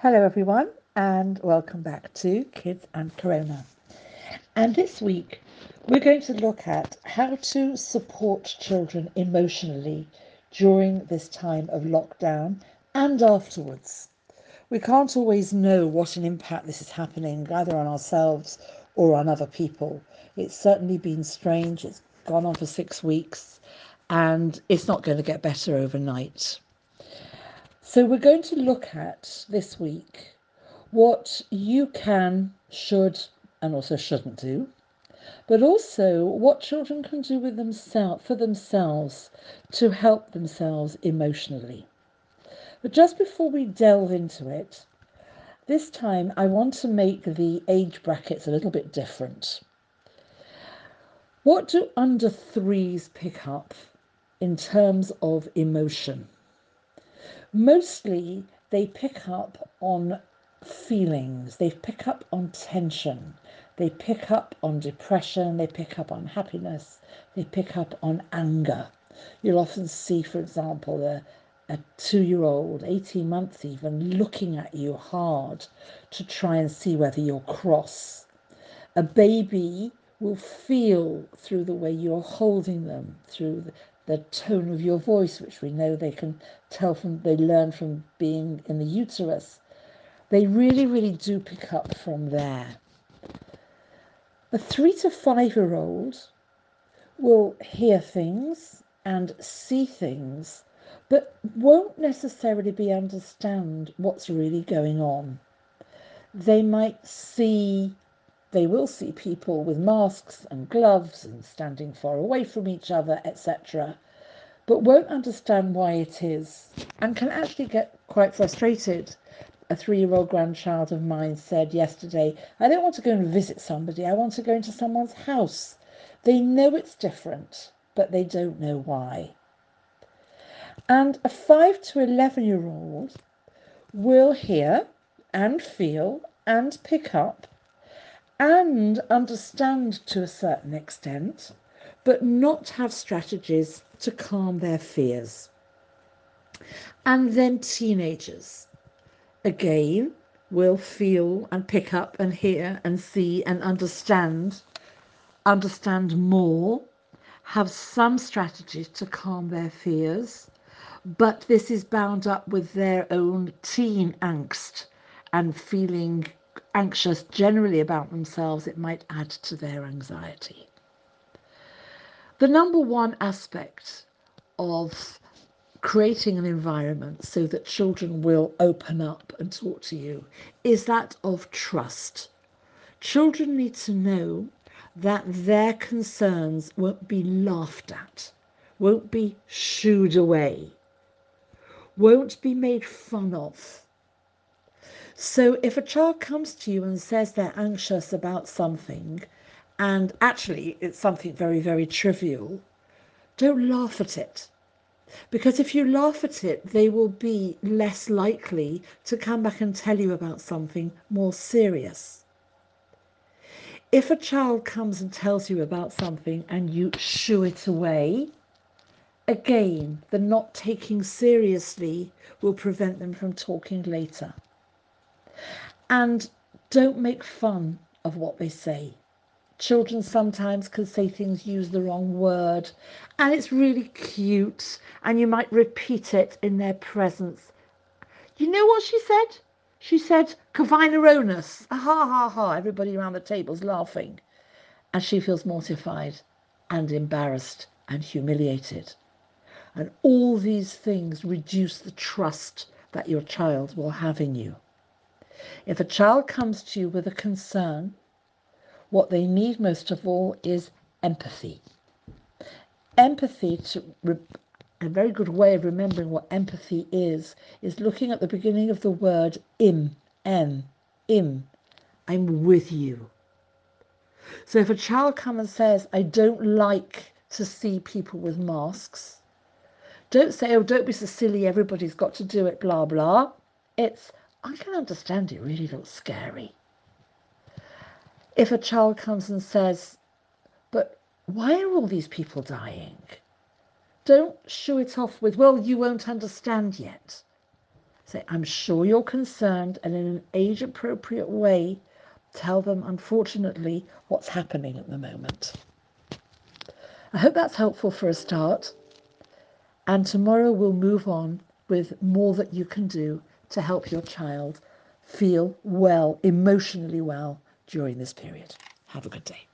Hello, everyone, and welcome back to Kids and Corona. And this week, we're going to look at how to support children emotionally during this time of lockdown and afterwards. We can't always know what an impact this is happening either on ourselves or on other people. It's certainly been strange, it's gone on for six weeks, and it's not going to get better overnight. So, we're going to look at this week what you can, should, and also shouldn't do, but also what children can do with themselves for themselves to help themselves emotionally. But just before we delve into it, this time I want to make the age brackets a little bit different. What do under threes pick up in terms of emotion? Mostly they pick up on feelings, they pick up on tension, they pick up on depression, they pick up on happiness, they pick up on anger. You'll often see, for example, a, a two year old, 18 months even, looking at you hard to try and see whether you're cross. A baby will feel through the way you're holding them, through the, the tone of your voice, which we know they can tell from, they learn from being in the uterus. They really, really do pick up from there. A three to five year old will hear things and see things, but won't necessarily be understand what's really going on. They might see they will see people with masks and gloves and standing far away from each other, etc., but won't understand why it is and can actually get quite frustrated. A three year old grandchild of mine said yesterday, I don't want to go and visit somebody, I want to go into someone's house. They know it's different, but they don't know why. And a 5 to 11 year old will hear and feel and pick up and understand to a certain extent, but not have strategies to calm their fears. And then teenagers, again, will feel and pick up and hear and see and understand, understand more, have some strategies to calm their fears, but this is bound up with their own teen angst and feeling anxious generally about themselves, it might add to their anxiety. The number one aspect of creating an environment so that children will open up and talk to you is that of trust. Children need to know that their concerns won't be laughed at, won't be shooed away, won't be made fun of so if a child comes to you and says they're anxious about something, and actually it's something very, very trivial, don't laugh at it. Because if you laugh at it, they will be less likely to come back and tell you about something more serious. If a child comes and tells you about something and you shoo it away, again, the not taking seriously will prevent them from talking later. And don't make fun of what they say. Children sometimes can say things, use the wrong word, and it's really cute, and you might repeat it in their presence. You know what she said? She said, Cavinaronus. Ha ha ha. Everybody around the table's laughing. And she feels mortified and embarrassed and humiliated. And all these things reduce the trust that your child will have in you. If a child comes to you with a concern, what they need most of all is empathy. Empathy, to a very good way of remembering what empathy is, is looking at the beginning of the word im, m, im. I'm with you. So if a child comes and says, I don't like to see people with masks, don't say, oh, don't be so silly, everybody's got to do it, blah, blah. It's, I can understand it really looks scary. If a child comes and says, But why are all these people dying? Don't shoo it off with, Well, you won't understand yet. Say, I'm sure you're concerned, and in an age appropriate way, tell them, unfortunately, what's happening at the moment. I hope that's helpful for a start. And tomorrow we'll move on with more that you can do to help your child feel well, emotionally well during this period. Have a good day.